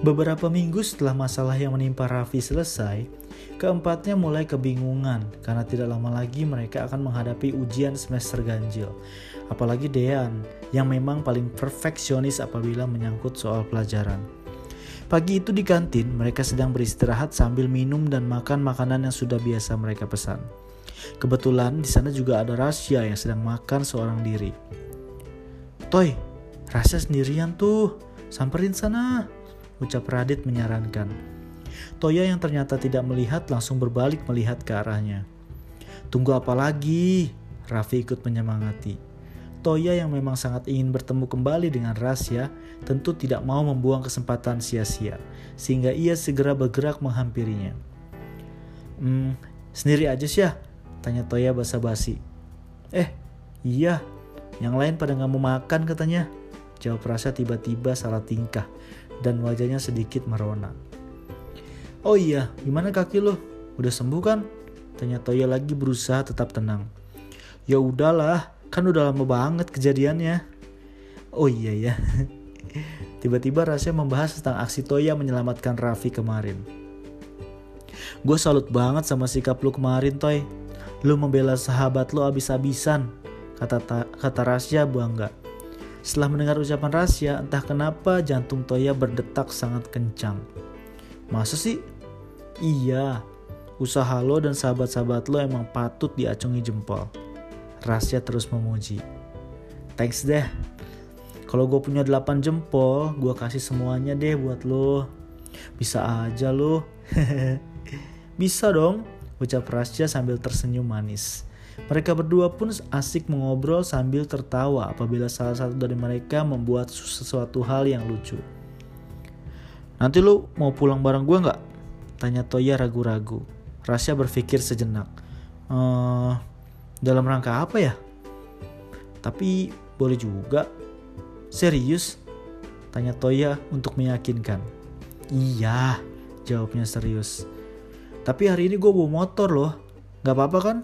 Beberapa minggu setelah masalah yang menimpa Raffi selesai, keempatnya mulai kebingungan karena tidak lama lagi mereka akan menghadapi ujian semester ganjil. Apalagi Dean yang memang paling perfeksionis apabila menyangkut soal pelajaran. Pagi itu di kantin, mereka sedang beristirahat sambil minum dan makan makanan yang sudah biasa mereka pesan. Kebetulan di sana juga ada Rasya yang sedang makan seorang diri. Toy, Rasya sendirian tuh, samperin sana, ucap Radit menyarankan. Toya yang ternyata tidak melihat langsung berbalik melihat ke arahnya. Tunggu apa lagi? Raffi ikut menyemangati. Toya yang memang sangat ingin bertemu kembali dengan Rasya tentu tidak mau membuang kesempatan sia-sia, sehingga ia segera bergerak menghampirinya. Hmm, sendiri aja sih ya? Tanya Toya basa-basi. Eh, iya. Yang lain pada nggak mau makan katanya. Jawab Rasya tiba-tiba salah tingkah dan wajahnya sedikit merona. Oh iya, gimana kaki lo? Udah sembuh kan? Tanya Toya lagi berusaha tetap tenang. Ya udahlah, kan udah lama banget kejadiannya. Oh iya ya. Tiba-tiba Rasya membahas tentang aksi Toya menyelamatkan Raffi kemarin. Gue salut banget sama sikap lu kemarin, Toy. Lu membela sahabat lu abis-abisan, kata kata Rasya bangga. Setelah mendengar ucapan rahasia, entah kenapa jantung Toya berdetak sangat kencang. Masa sih? Iya, usaha lo dan sahabat-sahabat lo emang patut diacungi jempol. Rasya terus memuji. Thanks deh. Kalau gue punya 8 jempol, gue kasih semuanya deh buat lo. Bisa aja lo. Bisa dong, ucap Rasya sambil tersenyum manis. Mereka berdua pun asik mengobrol sambil tertawa apabila salah satu dari mereka membuat sesuatu hal yang lucu. Nanti lu mau pulang bareng gue nggak? Tanya Toya ragu-ragu. Rasya berpikir sejenak. Ehm, dalam rangka apa ya? Tapi boleh juga. Serius? Tanya Toya untuk meyakinkan. Iya, jawabnya serius. Tapi hari ini gue bawa motor loh. Gak apa-apa kan?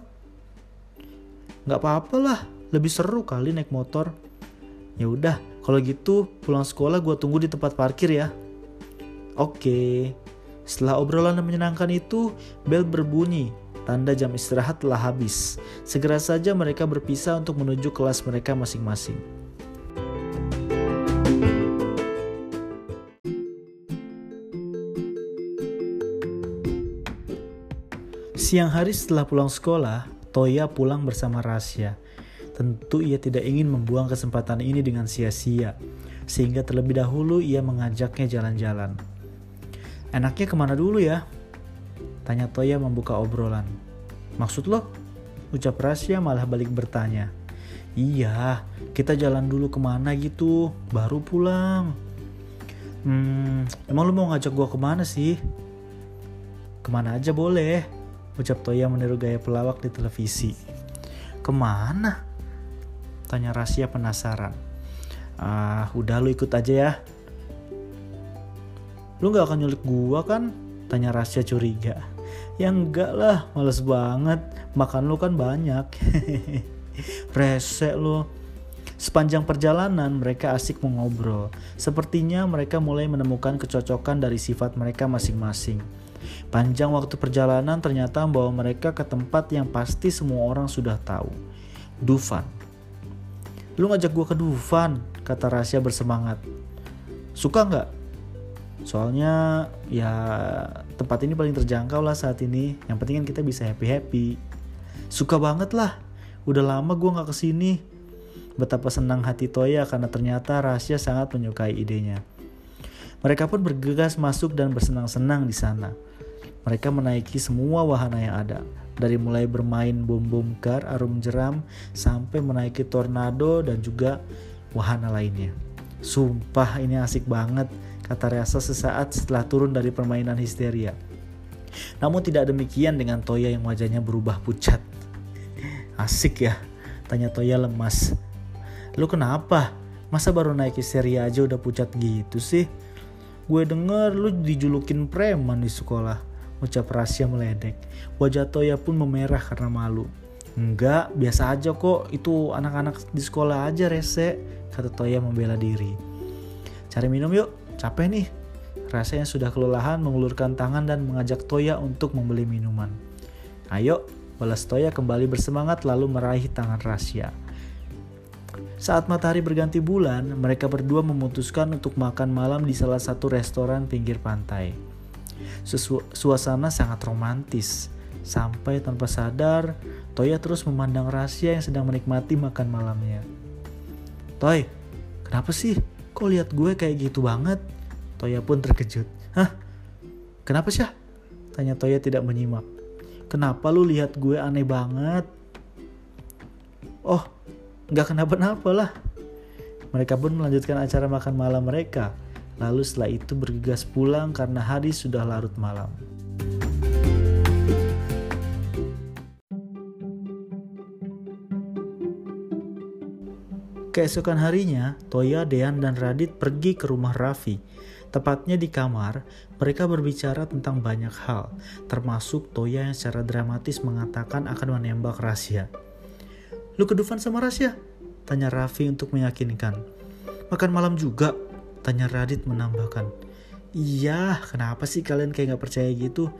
Gak apa-apa lah, lebih seru kali naik motor. Ya udah, kalau gitu pulang sekolah gue tunggu di tempat parkir ya. Oke. Setelah obrolan yang menyenangkan itu, bel berbunyi. Tanda jam istirahat telah habis. Segera saja mereka berpisah untuk menuju kelas mereka masing-masing. Siang hari setelah pulang sekolah, Toya pulang bersama Rasya. Tentu ia tidak ingin membuang kesempatan ini dengan sia-sia, sehingga terlebih dahulu ia mengajaknya jalan-jalan. Enaknya ke mana dulu ya? Tanya Toya membuka obrolan. Maksud lo? Ucap Rasya malah balik bertanya. Iya, kita jalan dulu ke mana gitu, baru pulang. Hmm, emang lu mau ngajak gua ke mana sih? Ke mana aja boleh, Ucap Toya meniru gaya pelawak di televisi. Ke mana? Tanya Rahasia penasaran. Ah, udah lu ikut aja ya. Lu gak akan nyulik gua kan? Tanya Rahasia curiga. Ya enggak lah, males banget. Makan lu kan banyak. Rese lu. Sepanjang perjalanan mereka asik mengobrol. Sepertinya mereka mulai menemukan kecocokan dari sifat mereka masing-masing. Panjang waktu perjalanan ternyata membawa mereka ke tempat yang pasti semua orang sudah tahu. Dufan. Lu ngajak gue ke Dufan, kata Rasya bersemangat. Suka nggak? Soalnya ya tempat ini paling terjangkau lah saat ini. Yang penting kan kita bisa happy-happy. Suka banget lah. Udah lama gue gak ke sini. Betapa senang hati Toya karena ternyata Rasya sangat menyukai idenya. Mereka pun bergegas masuk dan bersenang-senang di sana. Mereka menaiki semua wahana yang ada, dari mulai bermain bom-bom kar arum jeram sampai menaiki tornado dan juga wahana lainnya. Sumpah ini asik banget, kata Rasa sesaat setelah turun dari permainan histeria. Namun tidak demikian dengan Toya yang wajahnya berubah pucat. Asik ya, tanya Toya lemas. Lu kenapa? Masa baru naik histeria aja udah pucat gitu sih? Gue denger lu dijulukin preman di sekolah. Ucap Rasya meledek. Wajah Toya pun memerah karena malu. Enggak, biasa aja kok. Itu anak-anak di sekolah aja rese. Kata Toya membela diri. Cari minum yuk, capek nih. rasanya sudah kelelahan mengulurkan tangan dan mengajak Toya untuk membeli minuman. Ayo, balas Toya kembali bersemangat lalu meraih tangan Rasya. Saat matahari berganti bulan, mereka berdua memutuskan untuk makan malam di salah satu restoran pinggir pantai. Suasana sangat romantis. Sampai tanpa sadar, Toya terus memandang Rasya yang sedang menikmati makan malamnya. Toy, kenapa sih? Kok lihat gue kayak gitu banget? Toya pun terkejut. Hah? Kenapa sih? Tanya Toya tidak menyimak. Kenapa lu lihat gue aneh banget? Oh, nggak kenapa-napa lah. Mereka pun melanjutkan acara makan malam mereka. Lalu setelah itu bergegas pulang karena hari sudah larut malam. Keesokan harinya, Toya, Dean, dan Radit pergi ke rumah Raffi. Tepatnya di kamar, mereka berbicara tentang banyak hal, termasuk Toya yang secara dramatis mengatakan akan menembak Rasya. Lu kedufan sama Rasya? Tanya Raffi untuk meyakinkan. Makan malam juga? Tanya Radit menambahkan. Iya, kenapa sih kalian kayak gak percaya gitu?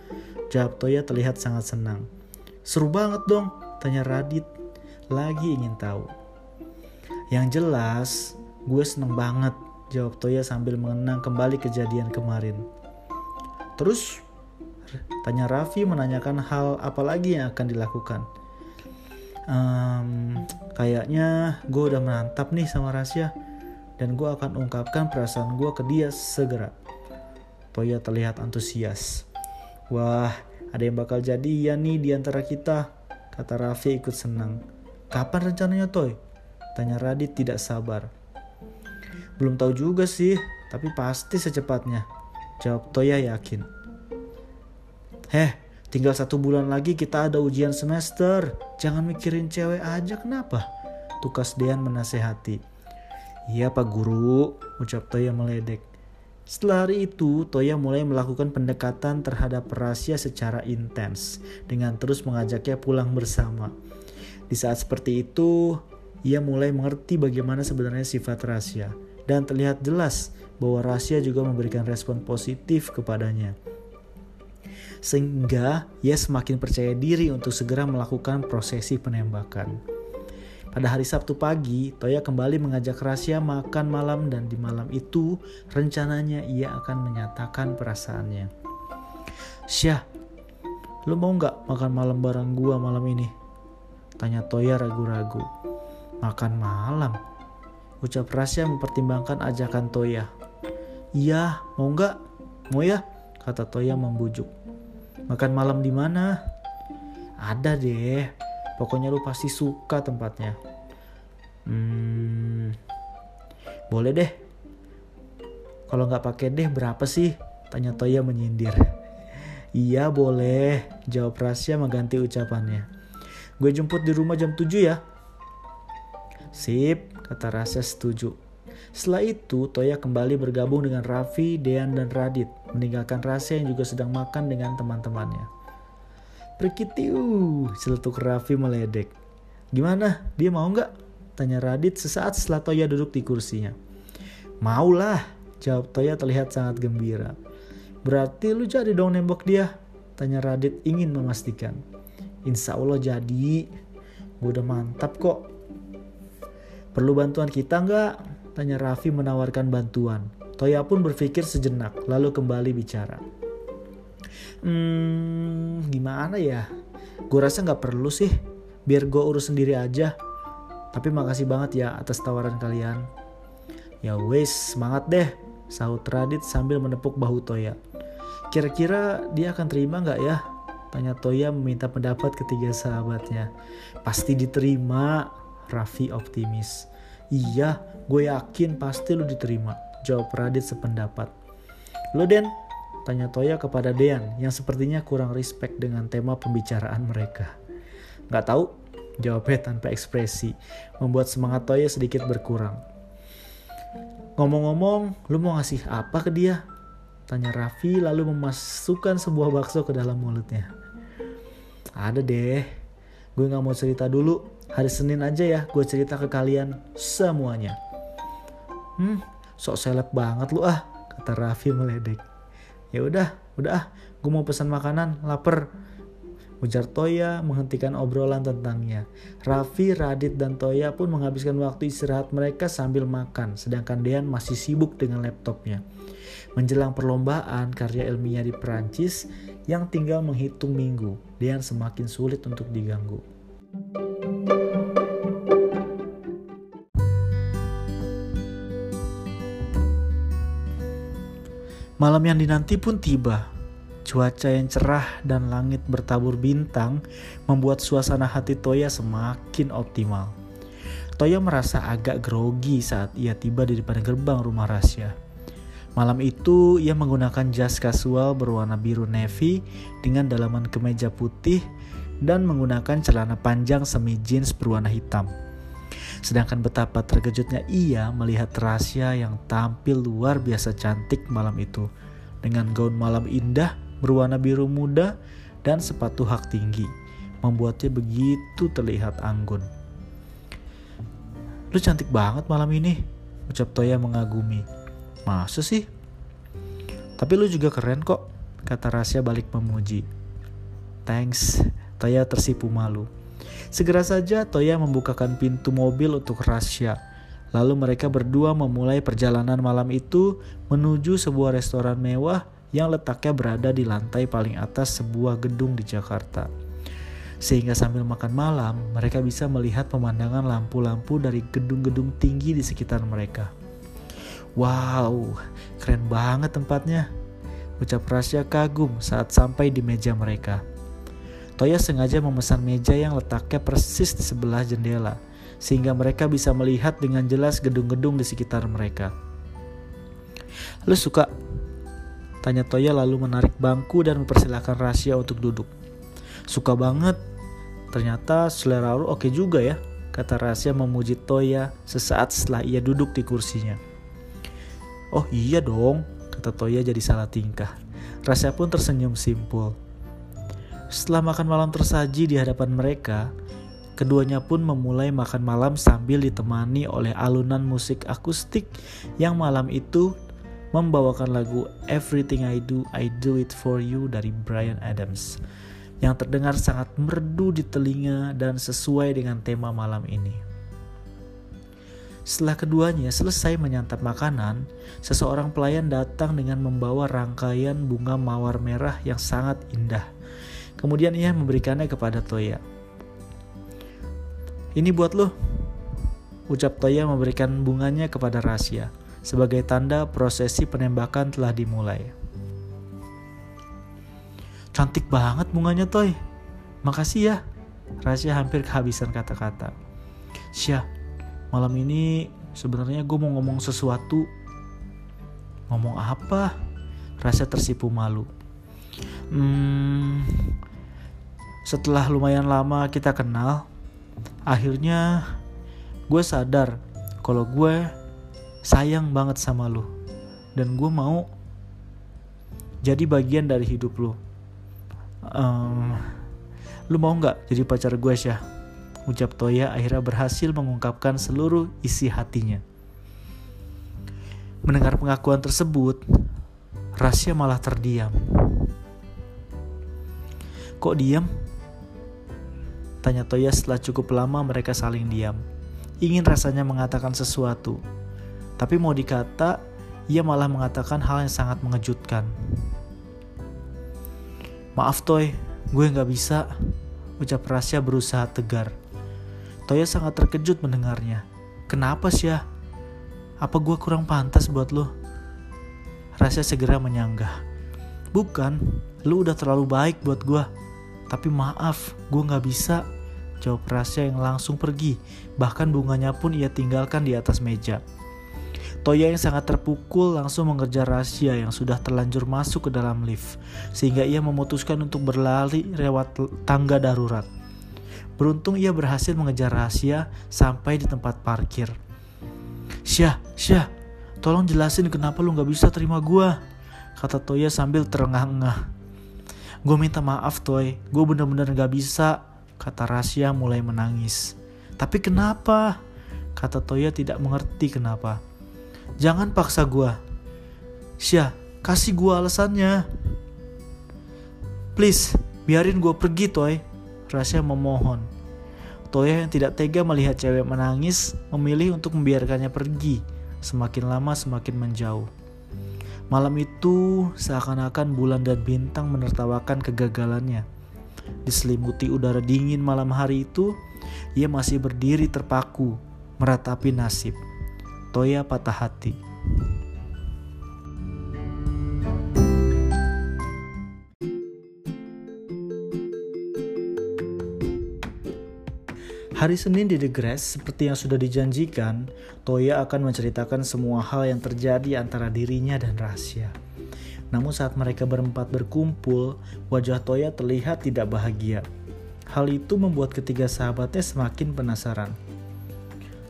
Jawab Toya terlihat sangat senang. Seru banget dong, tanya Radit. Lagi ingin tahu. Yang jelas, gue seneng banget, jawab Toya sambil mengenang kembali kejadian kemarin. Terus, tanya Raffi menanyakan hal apa lagi yang akan dilakukan. Um, kayaknya gue udah menantap nih sama Rasya dan gue akan ungkapkan perasaan gue ke dia segera. Toya terlihat antusias. Wah, ada yang bakal jadi ya nih di antara kita, kata Raffi ikut senang. Kapan rencananya Toy? Tanya Radit tidak sabar. Belum tahu juga sih, tapi pasti secepatnya. Jawab Toya yakin. Heh, tinggal satu bulan lagi kita ada ujian semester. Jangan mikirin cewek aja kenapa? Tukas Dean menasehati. Iya Pak Guru, ucap Toya meledek. Setelah hari itu, Toya mulai melakukan pendekatan terhadap Rasya secara intens dengan terus mengajaknya pulang bersama. Di saat seperti itu, ia mulai mengerti bagaimana sebenarnya sifat Rasya dan terlihat jelas bahwa Rasya juga memberikan respon positif kepadanya. Sehingga ia semakin percaya diri untuk segera melakukan prosesi penembakan. Pada hari Sabtu pagi, Toya kembali mengajak Rasya makan malam dan di malam itu rencananya ia akan menyatakan perasaannya. Syah, lu mau nggak makan malam bareng gua malam ini? Tanya Toya ragu-ragu. Makan malam. Ucap Rasya mempertimbangkan ajakan Toya. Iya, mau nggak? Mau ya? Kata Toya membujuk. Makan malam di mana? Ada deh. Pokoknya lu pasti suka tempatnya. Hmm, boleh deh. Kalau nggak pakai deh berapa sih? Tanya Toya menyindir. Iya boleh, jawab Rasya mengganti ucapannya. Gue jemput di rumah jam 7 ya, Sip, kata Rasa setuju. Setelah itu, Toya kembali bergabung dengan Raffi, Dean, dan Radit, meninggalkan Rasa yang juga sedang makan dengan teman-temannya. Perkitiu, celetuk Raffi meledek. Gimana, dia mau nggak? Tanya Radit sesaat setelah Toya duduk di kursinya. Maulah, jawab Toya terlihat sangat gembira. Berarti lu jadi dong nembok dia? Tanya Radit ingin memastikan. Insya Allah jadi. Gue udah mantap kok, Perlu bantuan kita nggak? Tanya Raffi menawarkan bantuan. Toya pun berpikir sejenak, lalu kembali bicara. Hmm, gimana ya? Gue rasa nggak perlu sih, biar gue urus sendiri aja. Tapi makasih banget ya atas tawaran kalian. Ya wes, semangat deh, sahut Radit sambil menepuk bahu Toya. Kira-kira dia akan terima nggak ya? Tanya Toya meminta pendapat ketiga sahabatnya. Pasti diterima, Raffi optimis. Iya, gue yakin pasti lu diterima. Jawab Radit sependapat. Lo Den? Tanya Toya kepada Dean yang sepertinya kurang respect dengan tema pembicaraan mereka. Gak tahu, jawabnya tanpa ekspresi, membuat semangat Toya sedikit berkurang. Ngomong-ngomong, lu mau ngasih apa ke dia? Tanya Raffi lalu memasukkan sebuah bakso ke dalam mulutnya. Ada deh, gue gak mau cerita dulu, Hari Senin aja ya gue cerita ke kalian semuanya. Hmm, sok seleb banget lu ah, kata Raffi meledek. Ya udah, udah ah, gue mau pesan makanan, lapar. Ujar Toya menghentikan obrolan tentangnya. Raffi, Radit, dan Toya pun menghabiskan waktu istirahat mereka sambil makan, sedangkan Dean masih sibuk dengan laptopnya. Menjelang perlombaan karya ilmiah di Perancis yang tinggal menghitung minggu, Dean semakin sulit untuk diganggu. Malam yang dinanti pun tiba. Cuaca yang cerah dan langit bertabur bintang membuat suasana hati Toya semakin optimal. Toya merasa agak grogi saat ia tiba di depan gerbang rumah Rasya. Malam itu ia menggunakan jas kasual berwarna biru navy dengan dalaman kemeja putih dan menggunakan celana panjang semi jeans berwarna hitam. Sedangkan betapa terkejutnya ia melihat Rasya yang tampil luar biasa cantik malam itu dengan gaun malam indah berwarna biru muda dan sepatu hak tinggi, membuatnya begitu terlihat anggun. Lu cantik banget malam ini, ucap Toya mengagumi. Masa sih? Tapi lu juga keren kok, kata Rasya balik memuji. Thanks, Toya tersipu malu. Segera saja Toya membukakan pintu mobil untuk Rasya. Lalu mereka berdua memulai perjalanan malam itu menuju sebuah restoran mewah yang letaknya berada di lantai paling atas sebuah gedung di Jakarta. Sehingga sambil makan malam, mereka bisa melihat pemandangan lampu-lampu dari gedung-gedung tinggi di sekitar mereka. Wow, keren banget tempatnya. Ucap Rasya kagum saat sampai di meja mereka. Toya sengaja memesan meja yang letaknya persis di sebelah jendela, sehingga mereka bisa melihat dengan jelas gedung-gedung di sekitar mereka. Lu suka Tanya Toya lalu menarik bangku dan mempersilahkan Rasya untuk duduk. Suka banget. Ternyata selera lu oke juga ya, kata Rasya memuji Toya sesaat setelah ia duduk di kursinya. Oh iya dong, kata Toya jadi salah tingkah. Rasya pun tersenyum simpul. Setelah makan malam tersaji di hadapan mereka, keduanya pun memulai makan malam sambil ditemani oleh alunan musik akustik yang malam itu membawakan lagu Everything I Do, I Do It For You dari Brian Adams yang terdengar sangat merdu di telinga dan sesuai dengan tema malam ini. Setelah keduanya selesai menyantap makanan, seseorang pelayan datang dengan membawa rangkaian bunga mawar merah yang sangat indah. Kemudian ia memberikannya kepada Toya. Ini buat lo, ucap Toya memberikan bunganya kepada Rasya sebagai tanda prosesi penembakan telah dimulai. Cantik banget bunganya Toy. Makasih ya. Rahasia hampir kehabisan kata-kata. Syah, malam ini sebenarnya gue mau ngomong sesuatu. Ngomong apa? Rasa tersipu malu. Hmm, setelah lumayan lama kita kenal, akhirnya gue sadar kalau gue sayang banget sama lu. Dan gue mau jadi bagian dari hidup lu. Um, lu mau nggak jadi pacar gue Syah? Ucap Toya akhirnya berhasil mengungkapkan seluruh isi hatinya. Mendengar pengakuan tersebut Rasya malah terdiam. Kok diam tanya Toya setelah cukup lama mereka saling diam ingin rasanya mengatakan sesuatu tapi mau dikata, ia malah mengatakan hal yang sangat mengejutkan. Maaf Toy, gue gak bisa, ucap Rasya berusaha tegar. Toya sangat terkejut mendengarnya. Kenapa sih ya? Apa gue kurang pantas buat lo? Rasya segera menyanggah. Bukan, lu udah terlalu baik buat gue. Tapi maaf, gue gak bisa. Jawab Rasya yang langsung pergi. Bahkan bunganya pun ia tinggalkan di atas meja. Toya yang sangat terpukul langsung mengejar Rasya yang sudah terlanjur masuk ke dalam lift, sehingga ia memutuskan untuk berlari lewat tangga darurat. Beruntung ia berhasil mengejar Rasya sampai di tempat parkir. Syah, Syah, tolong jelasin kenapa lu gak bisa terima gua, kata Toya sambil terengah-engah. Gue minta maaf Toy, gue bener-bener gak bisa, kata Rasya mulai menangis. Tapi kenapa? Kata Toya tidak mengerti kenapa. Jangan paksa gue. Syah, Kasih gue alasannya. Please, biarin gue pergi, Toy. Rasya memohon. Toya yang tidak tega melihat cewek menangis, memilih untuk membiarkannya pergi. Semakin lama semakin menjauh. Malam itu seakan-akan bulan dan bintang menertawakan kegagalannya. Diselimuti udara dingin malam hari itu, ia masih berdiri terpaku, meratapi nasib. Toya patah hati. Hari Senin di The Grass, seperti yang sudah dijanjikan, Toya akan menceritakan semua hal yang terjadi antara dirinya dan Rahasia. Namun saat mereka berempat berkumpul, wajah Toya terlihat tidak bahagia. Hal itu membuat ketiga sahabatnya semakin penasaran.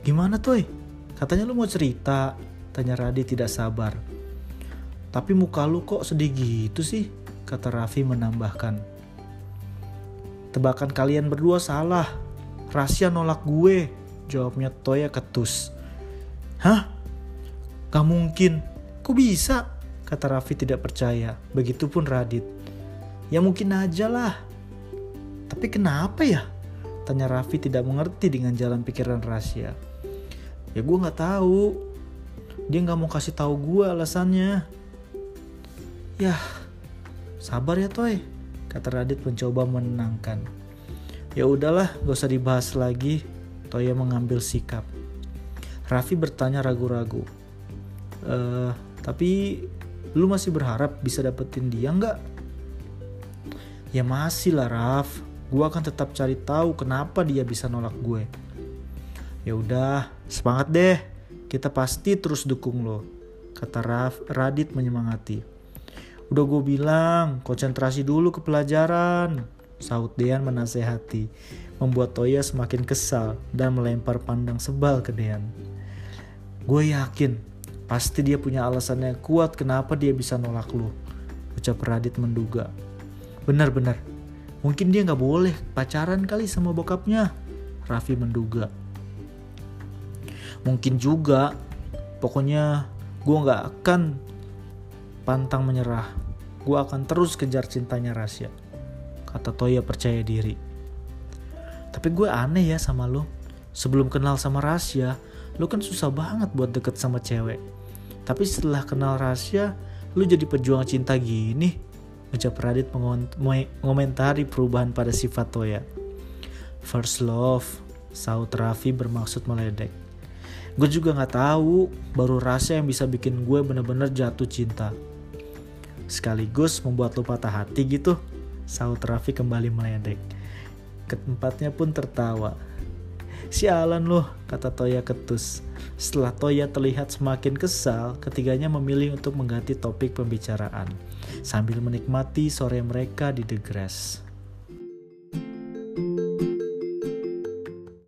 Gimana Toy? Katanya lu mau cerita? Tanya Radit tidak sabar. Tapi muka lu kok sedih gitu sih? Kata Raffi menambahkan. Tebakan kalian berdua salah, Rahasia nolak gue, jawabnya Toya ketus. Hah? Gak mungkin. Kok bisa? Kata Raffi tidak percaya. Begitupun Radit. Ya mungkin aja lah. Tapi kenapa ya? Tanya Raffi tidak mengerti dengan jalan pikiran rahasia. Ya gue gak tahu. Dia gak mau kasih tahu gue alasannya. Yah, sabar ya Toy, kata Radit mencoba menenangkan. Ya udahlah, gak usah dibahas lagi. Toya mengambil sikap. Raffi bertanya ragu-ragu. E, tapi lu masih berharap bisa dapetin dia nggak? Ya masih lah Raf. Gue akan tetap cari tahu kenapa dia bisa nolak gue. Ya udah, semangat deh. Kita pasti terus dukung lo. Kata Raf, Radit menyemangati. Udah gue bilang, konsentrasi dulu ke pelajaran. Sahut Dean menasehati, membuat Toya semakin kesal dan melempar pandang sebal ke Dean. Gue yakin, pasti dia punya alasan yang kuat kenapa dia bisa nolak lu. Ucap Radit menduga. Benar-benar, mungkin dia gak boleh pacaran kali sama bokapnya. Raffi menduga. Mungkin juga, pokoknya gue gak akan pantang menyerah. Gue akan terus kejar cintanya Rasya kata Toya percaya diri. Tapi gue aneh ya sama lo. Sebelum kenal sama Rasya, lo kan susah banget buat deket sama cewek. Tapi setelah kenal Rasya, lo jadi pejuang cinta gini. Ucap Radit mengomentari perubahan pada sifat Toya. First love, saut Raffi bermaksud meledek. Gue juga gak tahu, baru Rasya yang bisa bikin gue bener-bener jatuh cinta. Sekaligus membuat lo patah hati gitu. Saut Raffi kembali meledek. Keempatnya pun tertawa. Sialan loh, kata Toya ketus. Setelah Toya terlihat semakin kesal, ketiganya memilih untuk mengganti topik pembicaraan. Sambil menikmati sore mereka di The Grass.